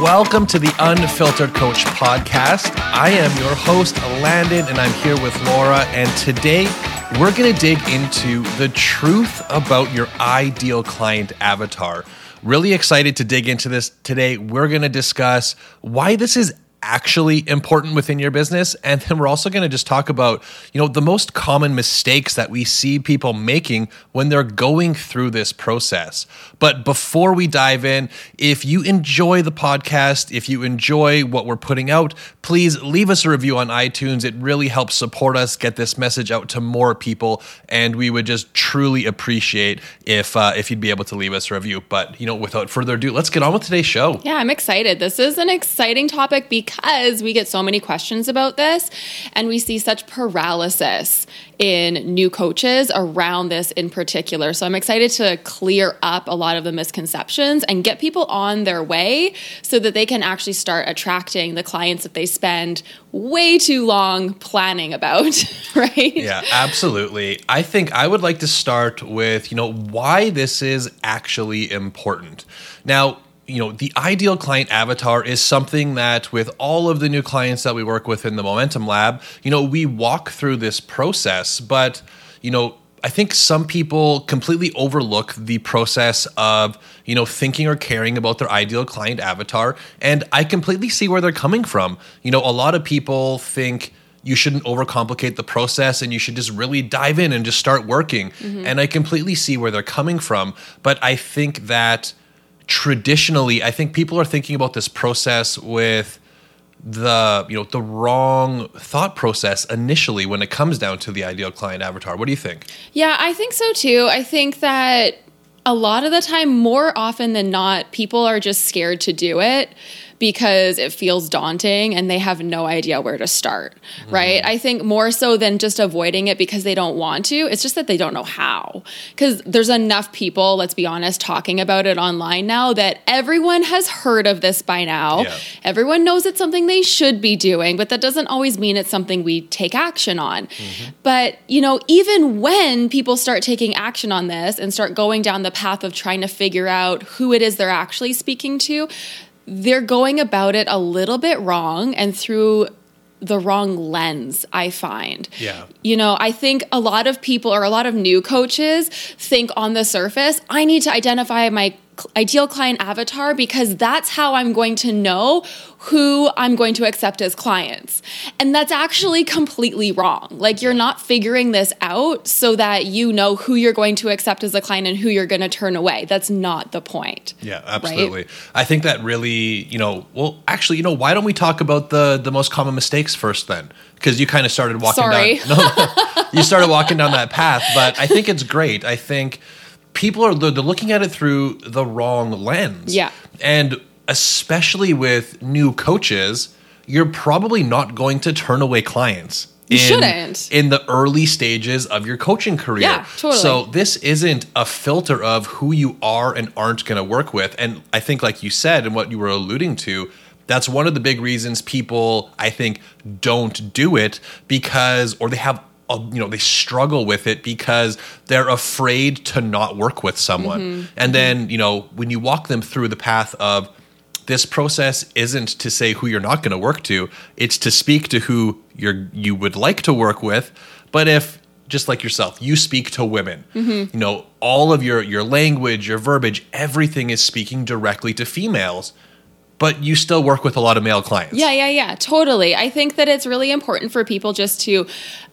welcome to the Unfiltered Coach podcast. I am your host, Landon, and I'm here with Laura. And today we're going to dig into the truth about your ideal client avatar. Really excited to dig into this today. We're going to discuss why this is actually important within your business. And then we're also going to just talk about you know the most common mistakes that we see people making when they're going through this process. But before we dive in if you enjoy the podcast if you enjoy what we're putting out please leave us a review on iTunes. It really helps support us get this message out to more people and we would just truly appreciate if uh, if you'd be able to leave us a review. But you know without further ado let's get on with today's show. Yeah i'm excited. This is an exciting topic because because we get so many questions about this and we see such paralysis in new coaches around this in particular. So I'm excited to clear up a lot of the misconceptions and get people on their way so that they can actually start attracting the clients that they spend way too long planning about, right? Yeah, absolutely. I think I would like to start with, you know, why this is actually important. Now, you know the ideal client avatar is something that with all of the new clients that we work with in the momentum lab you know we walk through this process but you know I think some people completely overlook the process of, you know, thinking or caring about their ideal client avatar. And I completely see where they're coming from. You know, a lot of people think you shouldn't overcomplicate the process and you should just really dive in and just start working. Mm-hmm. And I completely see where they're coming from. But I think that traditionally, I think people are thinking about this process with the you know the wrong thought process initially when it comes down to the ideal client avatar. What do you think? Yeah i think so too. I think that a lot of the time more often than not people are just scared to do it because it feels daunting and they have no idea where to start, mm-hmm. right? I think more so than just avoiding it because they don't want to, it's just that they don't know how. Because there's enough people, let's be honest, talking about it online now that everyone has heard of this by now. Yeah. Everyone knows it's something they should be doing, but that doesn't always mean it's something we take action on. Mm-hmm. But, you know, even when people start taking action on this and start going down the path of trying to figure out who it is they're actually speaking to, they're going about it a little bit wrong and through the wrong lens, I find. Yeah. You know, I think a lot of people or a lot of new coaches think on the surface, I need to identify my ideal client avatar because that's how I'm going to know who I'm going to accept as clients. And that's actually completely wrong. Like you're not figuring this out so that you know who you're going to accept as a client and who you're going to turn away. That's not the point. Yeah, absolutely. Right? I think that really, you know, well, actually, you know, why don't we talk about the the most common mistakes first then? Because you kind of started walking Sorry. down no, you started walking down that path, but I think it's great. I think people are they're looking at it through the wrong lens. Yeah. And especially with new coaches, you're probably not going to turn away clients. You in, shouldn't. In the early stages of your coaching career. Yeah, totally. So this isn't a filter of who you are and aren't going to work with. And I think, like you said, and what you were alluding to, that's one of the big reasons people, I think, don't do it because, or they have you know they struggle with it because they're afraid to not work with someone mm-hmm. and then you know when you walk them through the path of this process isn't to say who you're not going to work to it's to speak to who you're you would like to work with but if just like yourself you speak to women mm-hmm. you know all of your your language your verbiage everything is speaking directly to females but you still work with a lot of male clients. Yeah, yeah, yeah, totally. I think that it's really important for people just to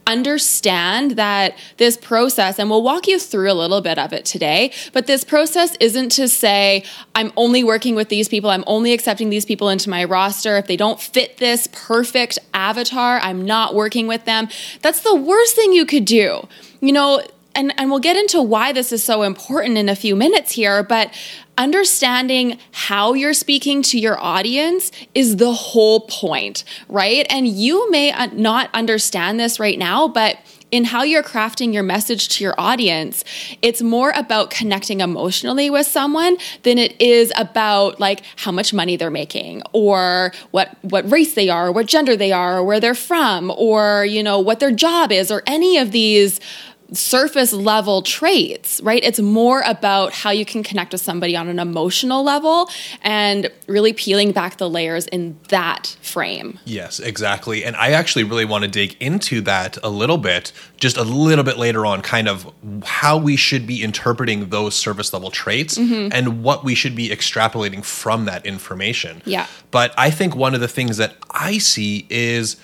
understand that this process, and we'll walk you through a little bit of it today, but this process isn't to say, I'm only working with these people, I'm only accepting these people into my roster. If they don't fit this perfect avatar, I'm not working with them. That's the worst thing you could do. You know, and, and we'll get into why this is so important in a few minutes here, but understanding how you're speaking to your audience is the whole point, right? And you may not understand this right now, but in how you're crafting your message to your audience, it's more about connecting emotionally with someone than it is about like how much money they're making or what what race they are, what gender they are, or where they're from, or you know what their job is, or any of these surface level traits, right? It's more about how you can connect with somebody on an emotional level and really peeling back the layers in that frame. Yes, exactly. And I actually really want to dig into that a little bit, just a little bit later on, kind of how we should be interpreting those surface level traits Mm-hmm. and what we should be extrapolating from that information. Yeah. But I think one of the things that I see is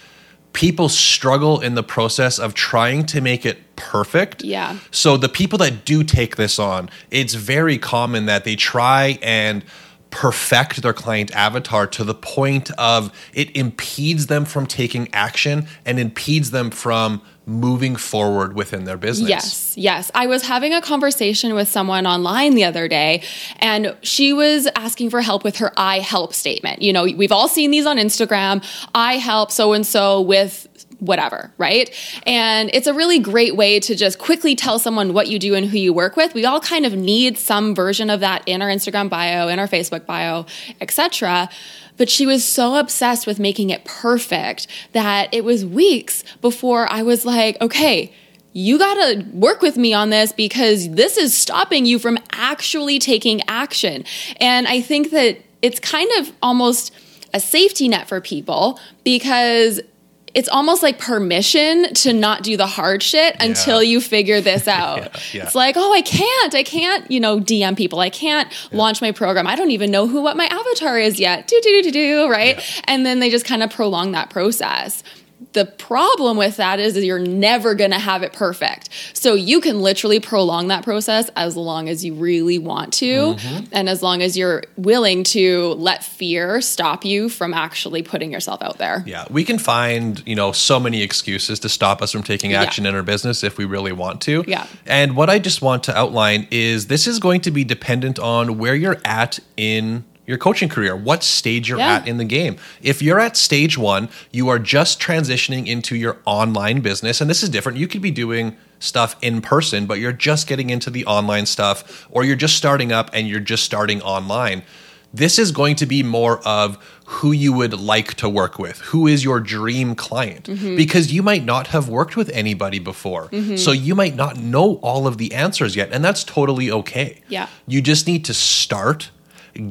people struggle in the process of trying to make it perfect. Yeah. So the people that do take this on, it's very common that they try and perfect their client avatar to the point of it impedes them from taking action and impedes them from moving forward within their business. Yes, yes. I was having a conversation with someone online the other day, and she was asking for help with her I help statement. You know, we've all seen these on Instagram I help so and so with whatever, right? And it's a really great way to just quickly tell someone what you do and who you work with. We all kind of need some version of that in our Instagram bio, in our Facebook bio, etc. But she was so obsessed with making it perfect that it was weeks before I was like, okay, you got to work with me on this because this is stopping you from actually taking action. And I think that it's kind of almost a safety net for people because it's almost like permission to not do the hard shit until you figure this out. yeah. It's like, oh, I can't, I can't, you know, DM people. I can't launch my program. I don't even know who what my avatar is yet. Do do do do do, right? And then they just kind of prolong that process. The problem with that is, is you're never going to have it perfect. So you can literally prolong that process as long as you really want to mm-hmm. and as long as you're willing to let fear stop you from actually putting yourself out there. Yeah, we can find, you know, so many excuses to stop us from taking action in our business if we really want to. Yeah. And what I just want to outline is this is going to be dependent on where you're at in your coaching career, what stage you're Yeah. at in the game. If you're at stage 1, you are just transitioning into your online business and this is different. You could be doing stuff in person, but you're just getting into the online stuff or you're just starting up and you're just starting online this is going to be more of who you would like to work with who is your dream client Mm-hmm. because you might not have worked with anybody before so you might not know all of the answers yet and that's totally okay Yeah. you just need to start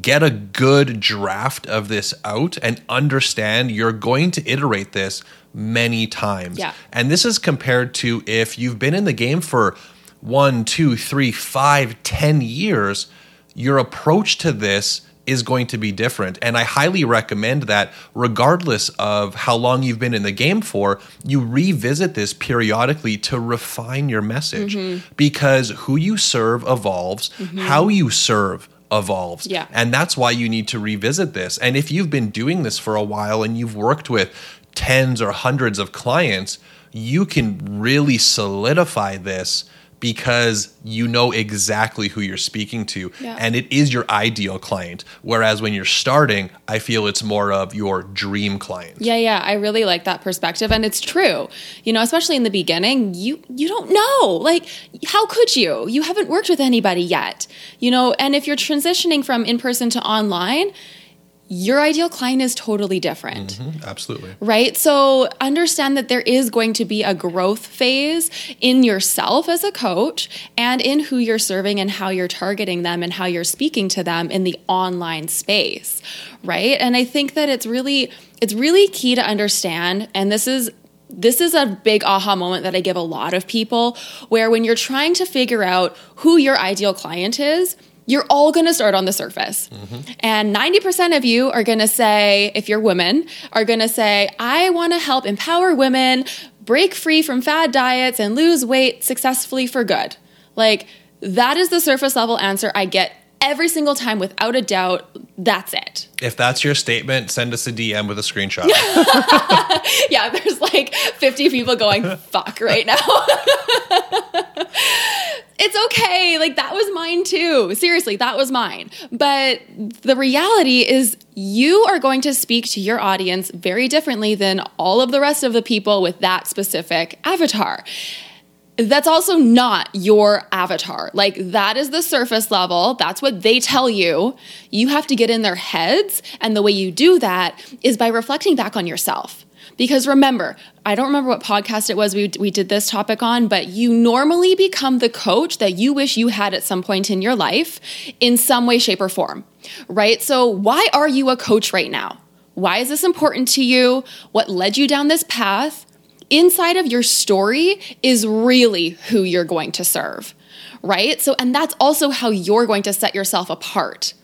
get a good draft of this out and understand you're going to iterate this many times. Yeah. and this is compared to if you've been in the game for one, two, three, five, ten years, your approach to this is going to be different. And I highly recommend that, regardless of how long you've been in the game for, you revisit this periodically to refine your message. Mm-hmm. Because who you serve evolves, mm-hmm. how you serve evolves. Yeah. And that's why you need to revisit this. And if you've been doing this for a while and you've worked with tens or hundreds of clients, you can really solidify this because you know exactly who you're speaking to Yeah. and it is your ideal client whereas when you're starting i feel it's more of your dream client Yeah, yeah, I really like that perspective and it's true. You know, especially in the beginning, you you don't know. Like how could you? You haven't worked with anybody yet. You know, and if you're transitioning from in-person to online, your ideal client is totally different. Mm-hmm. absolutely Right? So understand that there is going to be a growth phase in yourself as a coach and in who you're serving and how you're targeting them and how you're speaking to them in the online space. Right? And I think that it's really it's really key to understand and this is this is a big aha moment that I give a lot of people where when you're trying to figure out who your ideal client is, you're all going to start on the surface. Mm-hmm. And 90% of you are going to say, if you're women, are going to say, I want to help empower women break free from fad diets and lose weight successfully for good. Like, that is the surface level answer I get every single time without a doubt. That's it. if that's your statement send us a dm with a screenshot Yeah, there's like 50 people going, fuck right now. it's okay. Like, that was mine too. Seriously, that was mine. But the reality is, you are going to speak to your audience very differently than all of the rest of the people with that specific avatar that's also not your avatar. Like, that is the surface level. That's what they tell you. You have to get in their heads. And the way you do that is by reflecting back on yourself. Because remember, I don't remember what podcast it was we, we did this topic on, but you normally become the coach that you wish you had at some point in your life in some way, shape, or form, right? So, why are you a coach right now? Why is this important to you? What led you down this path? Inside of your story is really who you're going to serve, right? So, and that's also how you're going to set yourself apart.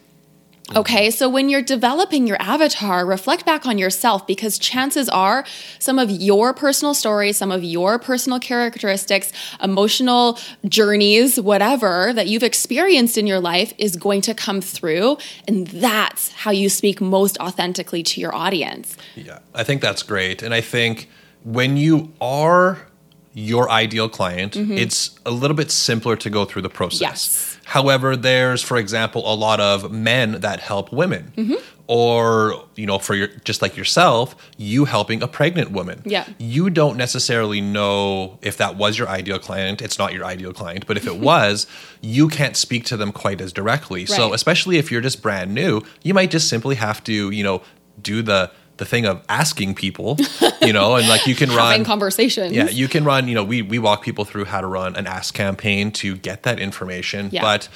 Okay, so when you're developing your avatar, reflect back on yourself because chances are some of your personal stories, some of your personal characteristics, emotional journeys, whatever that you've experienced in your life is going to come through. And that's how you speak most authentically to your audience. Yeah, I think that's great. And I think when you are your ideal client, mm-hmm. it's a little bit simpler to go through the process. Yes. However, there's, for example, a lot of men that help women. Mm-hmm. Or, you know, for your just like yourself, you helping a pregnant woman. Yeah. You don't necessarily know if that was your ideal client. It's not your ideal client, but if it was, you can't speak to them quite as directly. Right. So, especially if you're just brand new, you might just simply have to, you know, do the the thing of asking people, you know, and like you can run Having conversations. Yeah, you can run. You know, we we walk people through how to run an ask campaign to get that information. Yeah. But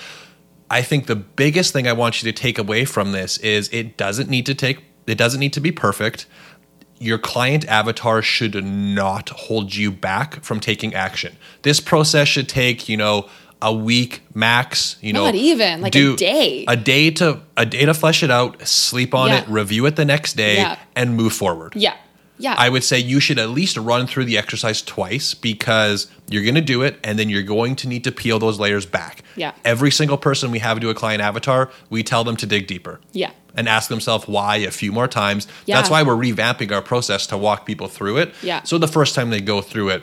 I think the biggest thing I want you to take away from this is it doesn't need to take it doesn't need to be perfect. Your client avatar should not hold you back from taking action. This process should take, you know, a week max. You know, not even like do a day. A day to a day to flesh it out, sleep on yeah. it, review it the next day, yeah. and move forward. Yeah. Yeah. I would say you should at least run through the exercise twice because you're going to do it and then you're going to need to peel those layers back. Yeah. Every single person we have to do a client avatar, we tell them to dig deeper. Yeah. And ask themselves why a few more times. Yeah. That's why we're revamping our process to walk people through it. Yeah. So the first time they go through it,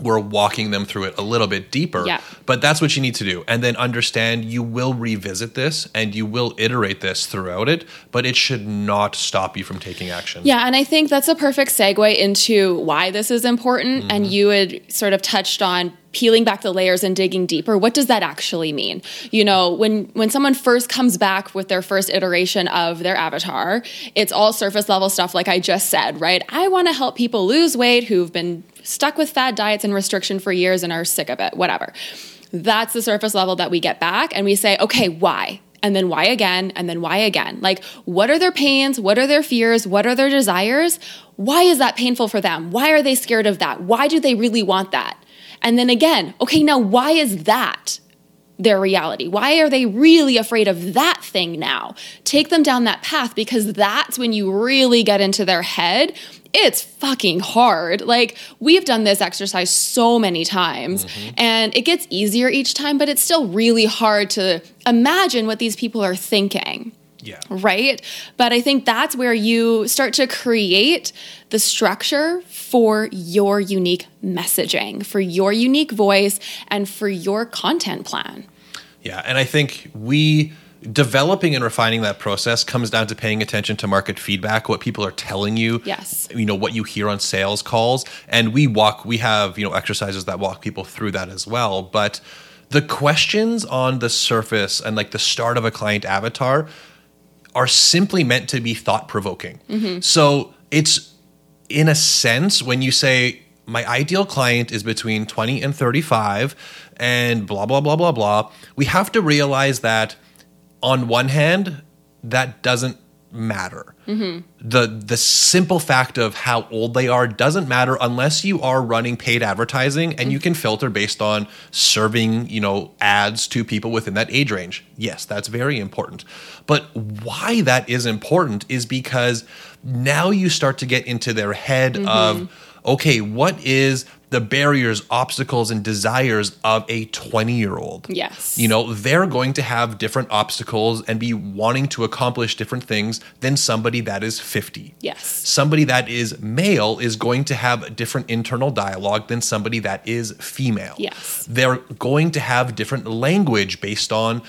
we're walking them through it a little bit deeper. Yeah. But that's what you need to do. And then understand you will revisit this and you will iterate this throughout it, but it should not stop you from taking action. Yeah. And I think that's a perfect segue into why this is important. Mm-hmm. And you had sort of touched on peeling back the layers and digging deeper what does that actually mean you know when when someone first comes back with their first iteration of their avatar it's all surface level stuff like i just said right i want to help people lose weight who've been stuck with fad diets and restriction for years and are sick of it, whatever. That's the surface level that we get back and we say, okay, why? And then why again? And then why again? Like, what are their pains? What are their fears? What are their desires? Why is that painful for them? Why are they scared of that? Why do they really want that? And then again, okay, now why is that? their reality? Why are they really afraid of that thing now? Take them down that path because that's when you really get into their head. It's fucking hard. Like, we've done this exercise so many times mm-hmm. and it gets easier each time, but it's still really hard to imagine what these people are thinking. Yeah. Right? But I think that's where you start to create the structure for your unique messaging, for your unique voice, and for your content plan. Yeah. And I think we developing and refining that process comes down to paying attention to market feedback what people are telling you yes you know what you hear on sales calls and we walk we have you know exercises that walk people through that as well but the questions on the surface and like the start of a client avatar are simply meant to be thought provoking. Mm-hmm. So it's in a sense when you say my ideal client is between 20 and 35 and blah blah blah blah blah we have to realize that on one hand that doesn't matter. Mm-hmm. The the simple fact of how old they are doesn't matter unless you are running paid advertising and mm-hmm. you can filter based on serving, you know, ads to people within that age range. Yes, that's very important. But why that is important is because now you start to get into their head mm-hmm. of okay, what is the barriers, obstacles, and desires of a 20 year old. Yes. You know, they're going to have different obstacles and be wanting to accomplish different things than somebody that is 50. Yes. Somebody that is male is going to have a different internal dialogue than somebody that is female. Yes. They're going to have different language based on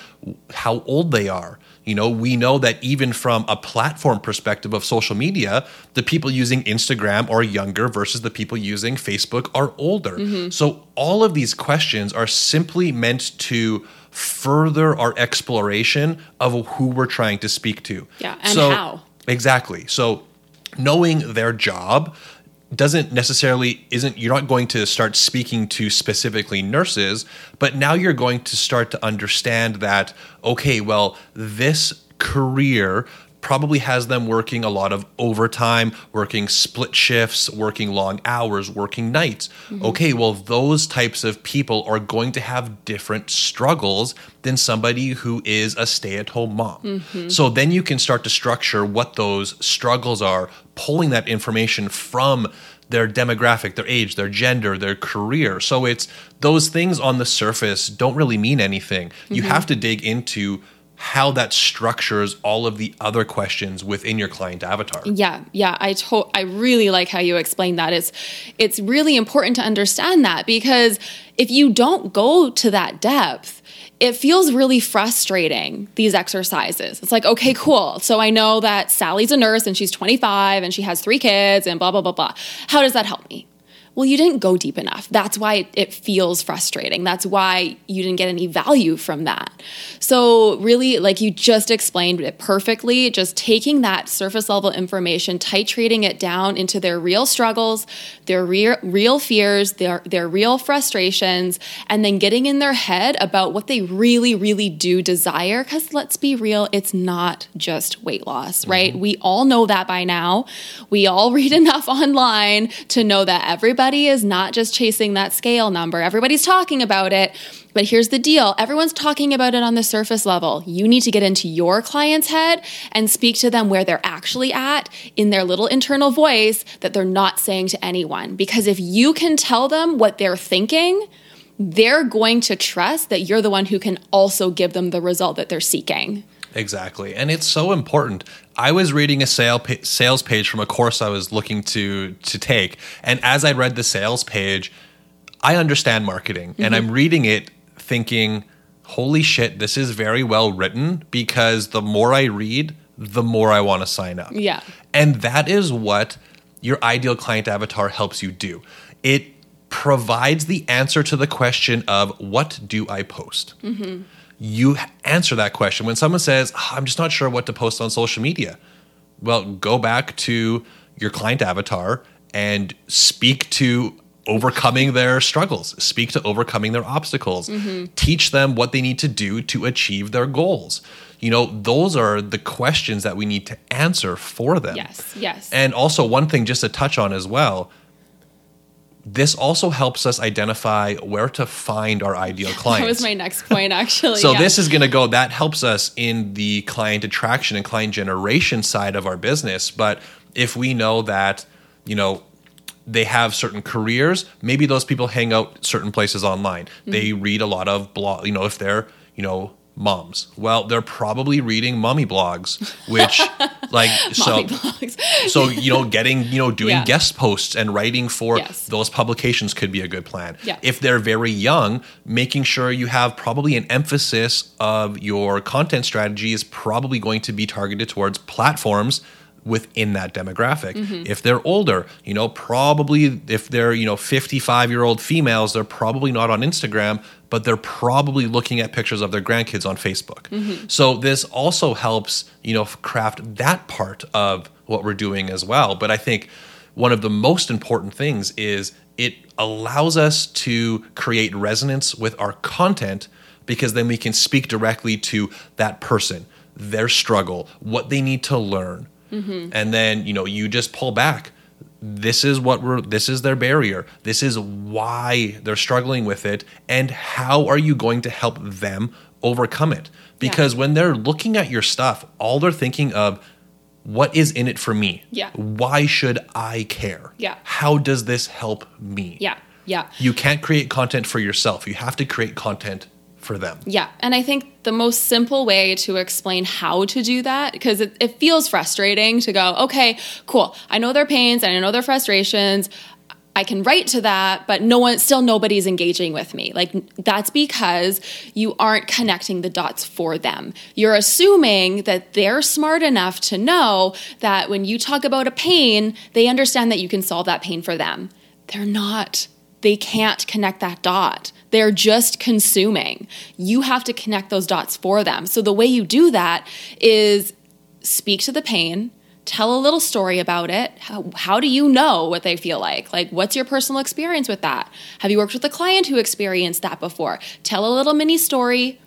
how old they are. You know, we know that even from a platform perspective of social media, the people using Instagram are younger versus the people using Facebook are older. Mm-hmm. So all of these questions are simply meant to further our exploration of who we're trying to speak to. Yeah, and so, how. Exactly. So knowing their job, doesn't necessarily isn't you're not going to start speaking to specifically nurses but now you're going to start to understand that okay well this career probably has them working a lot of overtime, working split shifts, working long hours, working nights. Mm-hmm. Okay, well, those types of people are going to have different struggles than somebody who is a stay at home mom. Mm-hmm. So then you can start to structure what those struggles are, pulling that information from their demographic, their age, their gender, their career. So it's those things on the surface don't really mean anything. Mm-hmm. You have to dig into how that structures all of the other questions within your client avatar. Yeah, yeah, I to- I really like how you explain that. It's it's really important to understand that because if you don't go to that depth, it feels really frustrating these exercises. It's like, okay, cool. So I know that Sally's a nurse and she's 25 and she has 3 kids and blah blah blah blah. How does that help me? Well, you didn't go deep enough. That's why it feels frustrating. That's why you didn't get any value from that. So, really, like you just explained it perfectly, just taking that surface level information, titrating it down into their real struggles, their real, real fears, their, their real frustrations, and then getting in their head about what they really, really do desire. Because let's be real, it's not just weight loss, right? Mm-hmm. We all know that by now. We all read enough online to know that everybody everybody is not just chasing that scale number. Everybody's talking about it. But here's the deal everyone's talking about it on the surface level. You need to get into your client's head and speak to them where they're actually at in their little internal voice that they're not saying to anyone. Because if you can tell them what they're thinking, they're going to trust that you're the one who can also give them the result that they're seeking. Exactly. And it's so important. I was reading a sale pa- sales page from a course I was looking to to take, and as I read the sales page, I understand marketing, mm-hmm. and I'm reading it thinking, "Holy shit, this is very well written." Because the more I read, the more I want to sign up. Yeah, and that is what your ideal client avatar helps you do. It provides the answer to the question of what do I post. Mm-hmm you answer that question. When someone says, oh, I'm just not sure what to post on social media, well, go back to your client avatar and speak to overcoming their struggles, speak to overcoming their obstacles, mm-hmm. teach them what they need to do to achieve their goals. You know, those are the questions that we need to answer for them. Yes, yes. And also, one thing just to touch on as well this also helps us identify where to find our ideal clients. that was my next point, actually. so yeah. this is going to go. That helps us in the client attraction and client generation side of our business. But if we know that, you know, they have certain careers, maybe those people hang out certain places online. Mm-hmm. They read a lot of blog. You know, if they're you know moms. Well, they're probably reading mommy blogs, which like so so you know getting you know doing yeah. guest posts and writing for yes. those publications could be a good plan. Yeah. If they're very young, making sure you have probably an emphasis of your content strategy is probably going to be targeted towards platforms within that demographic. Mm-hmm. If they're older, you know, probably if they're, you know, 55 year old females, they're probably not on Instagram, but they're probably looking at pictures of their grandkids on Facebook. Mm-hmm. So this also helps, you know, craft that part of what we're doing as well. But I think one of the most important things is it allows us to create resonance with our content because then we can speak directly to that person, their struggle, what they need to learn, mm-hmm. and then you know you just pull back this is what we're this is their barrier. This is why they're struggling with it. And how are you going to help them overcome it? Because yeah. when they're looking at your stuff all they're thinking of what is in it for me? Yeah. Why should i care? Yeah. How does this help me? Yeah. Yeah. You can't create content for yourself. You have to create content for them. Yeah. And I think the most simple way to explain how to do that, because it, it, feels frustrating to go, okay, cool. I know their pains and I know their frustrations. I can write to that, but no one, still nobody's engaging with me. Like, that's because you aren't connecting the dots for them. You're assuming that they're smart enough to know that when you talk about a pain, they understand that you can solve that pain for them. They're not. They can't connect that dot. They're just consuming. You have to connect those dots for them. So the way you do that is speak to the pain, tell a little story about it. How, how do you know what they feel like? Like, what's your personal experience with that? Have you worked with a client who experienced that before? Tell a little mini story.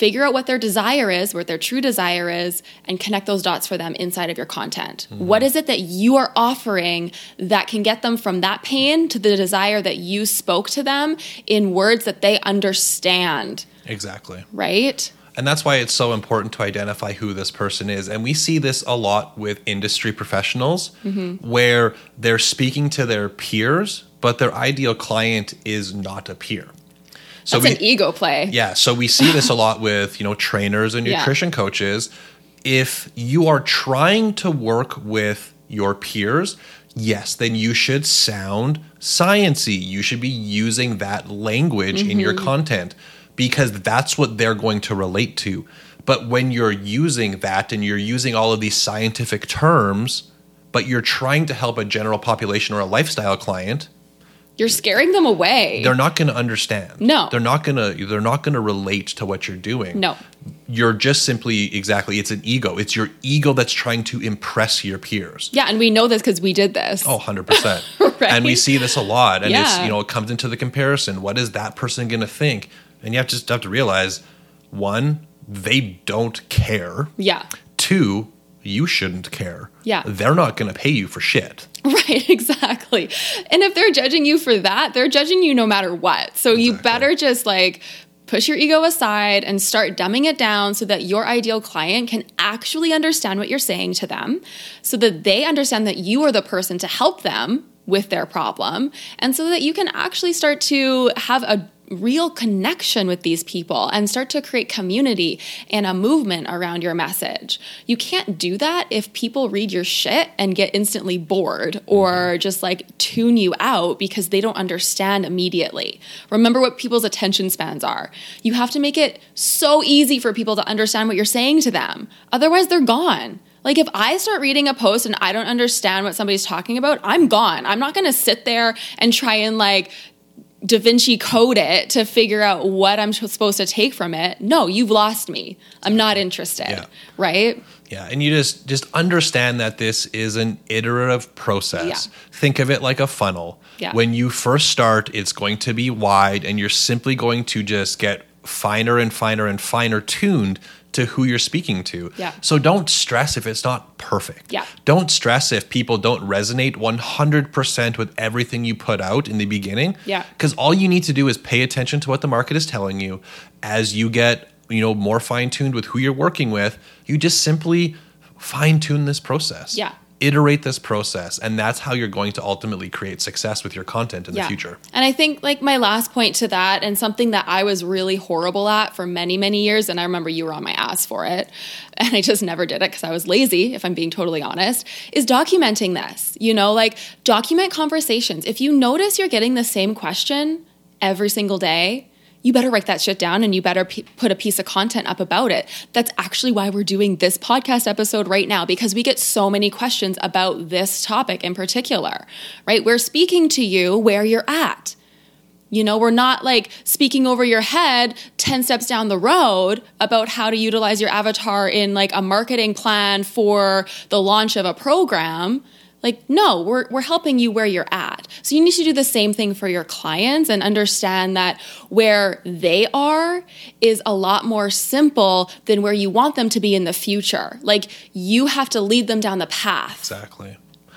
Figure out what their desire is, what their true desire is, and connect those dots for them inside of your content. Mm-hmm. What is it that you are offering that can get them from that pain to the desire that you spoke to them in words that they understand? Exactly. Right? And that's why it's so important to identify who this person is. And we see this a lot with industry professionals mm-hmm. where they're speaking to their peers, but their ideal client is not a peer. So that's we, an ego play. Yeah. So we see this a lot with, you know, trainers and nutrition yeah. coaches. If you are trying to work with your peers, yes, then you should sound sciency. You should be using that language mm-hmm. in your mm-hmm. content because that's what they're going to relate to. But when you're using that and you're using all of these scientific terms, but you're trying to help a general population or a lifestyle client, you're scaring them away. They're not going to understand. No. They're not going to they're not going to relate to what you're doing. No. You're just simply exactly it's an ego. It's your ego that's trying to impress your peers. Yeah, and we know this cuz we did this. Oh, 100%. right? And we see this a lot and yeah. it's, you know, it comes into the comparison. What is that person going to think? And you have to just have to realize one, they don't care. Yeah. Two, you shouldn't care. Yeah. They're not going to pay you for shit. Right, exactly. And if they're judging you for that, they're judging you no matter what. So exactly. you better just like push your ego aside and start dumbing it down so that your ideal client can actually understand what you're saying to them, so that they understand that you are the person to help them with their problem, and so that you can actually start to have a real connection with these people and start to create community and a movement around your message. You can't do that if people read your shit and get instantly bored or mm-hmm. just like tune you out because they don't understand immediately. Remember what people's attention spans are. You have to make it so easy for people to understand what you're saying to them. Otherwise, they're gone. Like if I start reading a post and I don't understand what somebody's talking about, I'm gone. I'm not going to sit there and try and like Da Vinci code it to figure out what I'm supposed to take from it. No, you've lost me. I'm not interested. Yeah. Right? Yeah, and you just just understand that this is an iterative process. Yeah. Think of it like a funnel. Yeah. When you first start, it's going to be wide and you're simply going to just get finer and finer and finer tuned to who you're speaking to. Yeah. So don't stress if it's not perfect. Yeah. Don't stress if people don't resonate 100% with everything you put out in the beginning. Yeah. Cuz all you need to do is pay attention to what the market is telling you as you get, you know, more fine-tuned with who you're working with, you just simply fine-tune this process. Yeah iterate this process and that's how you're going to ultimately create success with your content in yeah. the future. And i think like my last point to that and something that i was really horrible at for many many years and i remember you were on my ass for it and i just never did it because i was lazy if i'm being totally honest is documenting this you know? Like document conversations. If you notice you're getting the same question every single day you better write that shit down and you better p- put a piece of content up about it. That's actually why we're doing this podcast episode right now because we get so many questions about this topic in particular, right? We're speaking to you where you're at. You know, we're not like speaking over your head 10 steps down the road about how to utilize your avatar in like a marketing plan for the launch of a program like, no, we're, we're helping you where you're at. So you need to do the same thing for your clients and understand that where they are is a lot more simple than where you want them to be in the future. Like, you have to lead them down the path. Exactly.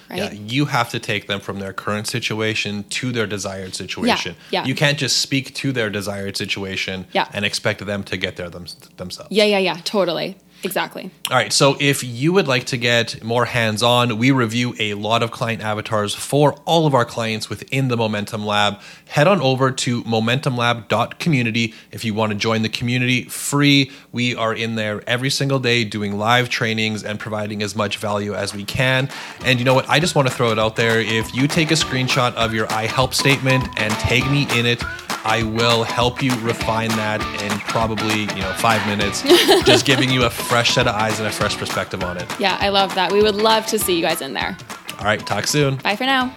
Right? Yeah, you have to take them from their current situation to their desired situation. Yeah, yeah. You can't just speak to their desired situation yeah. and expect them to get there them, themselves. Yeah, yeah, yeah, totally. Exactly. All right. So if you would like to get more hands on, we review a lot of client avatars for all of our clients within the Momentum Lab. Head on over to momentumlab.community if you want to join the community free. We are in there every single day doing live trainings and providing as much value as we can. And you know what? I just want to throw it out there. If you take a screenshot of your I help statement and tag me in it, I will help you refine that in probably, you know, five minutes, just giving you a fresh set of eyes and a fresh perspective on it. Yeah, I love that. We would love to see you guys in there. All right, talk soon. Bye for now.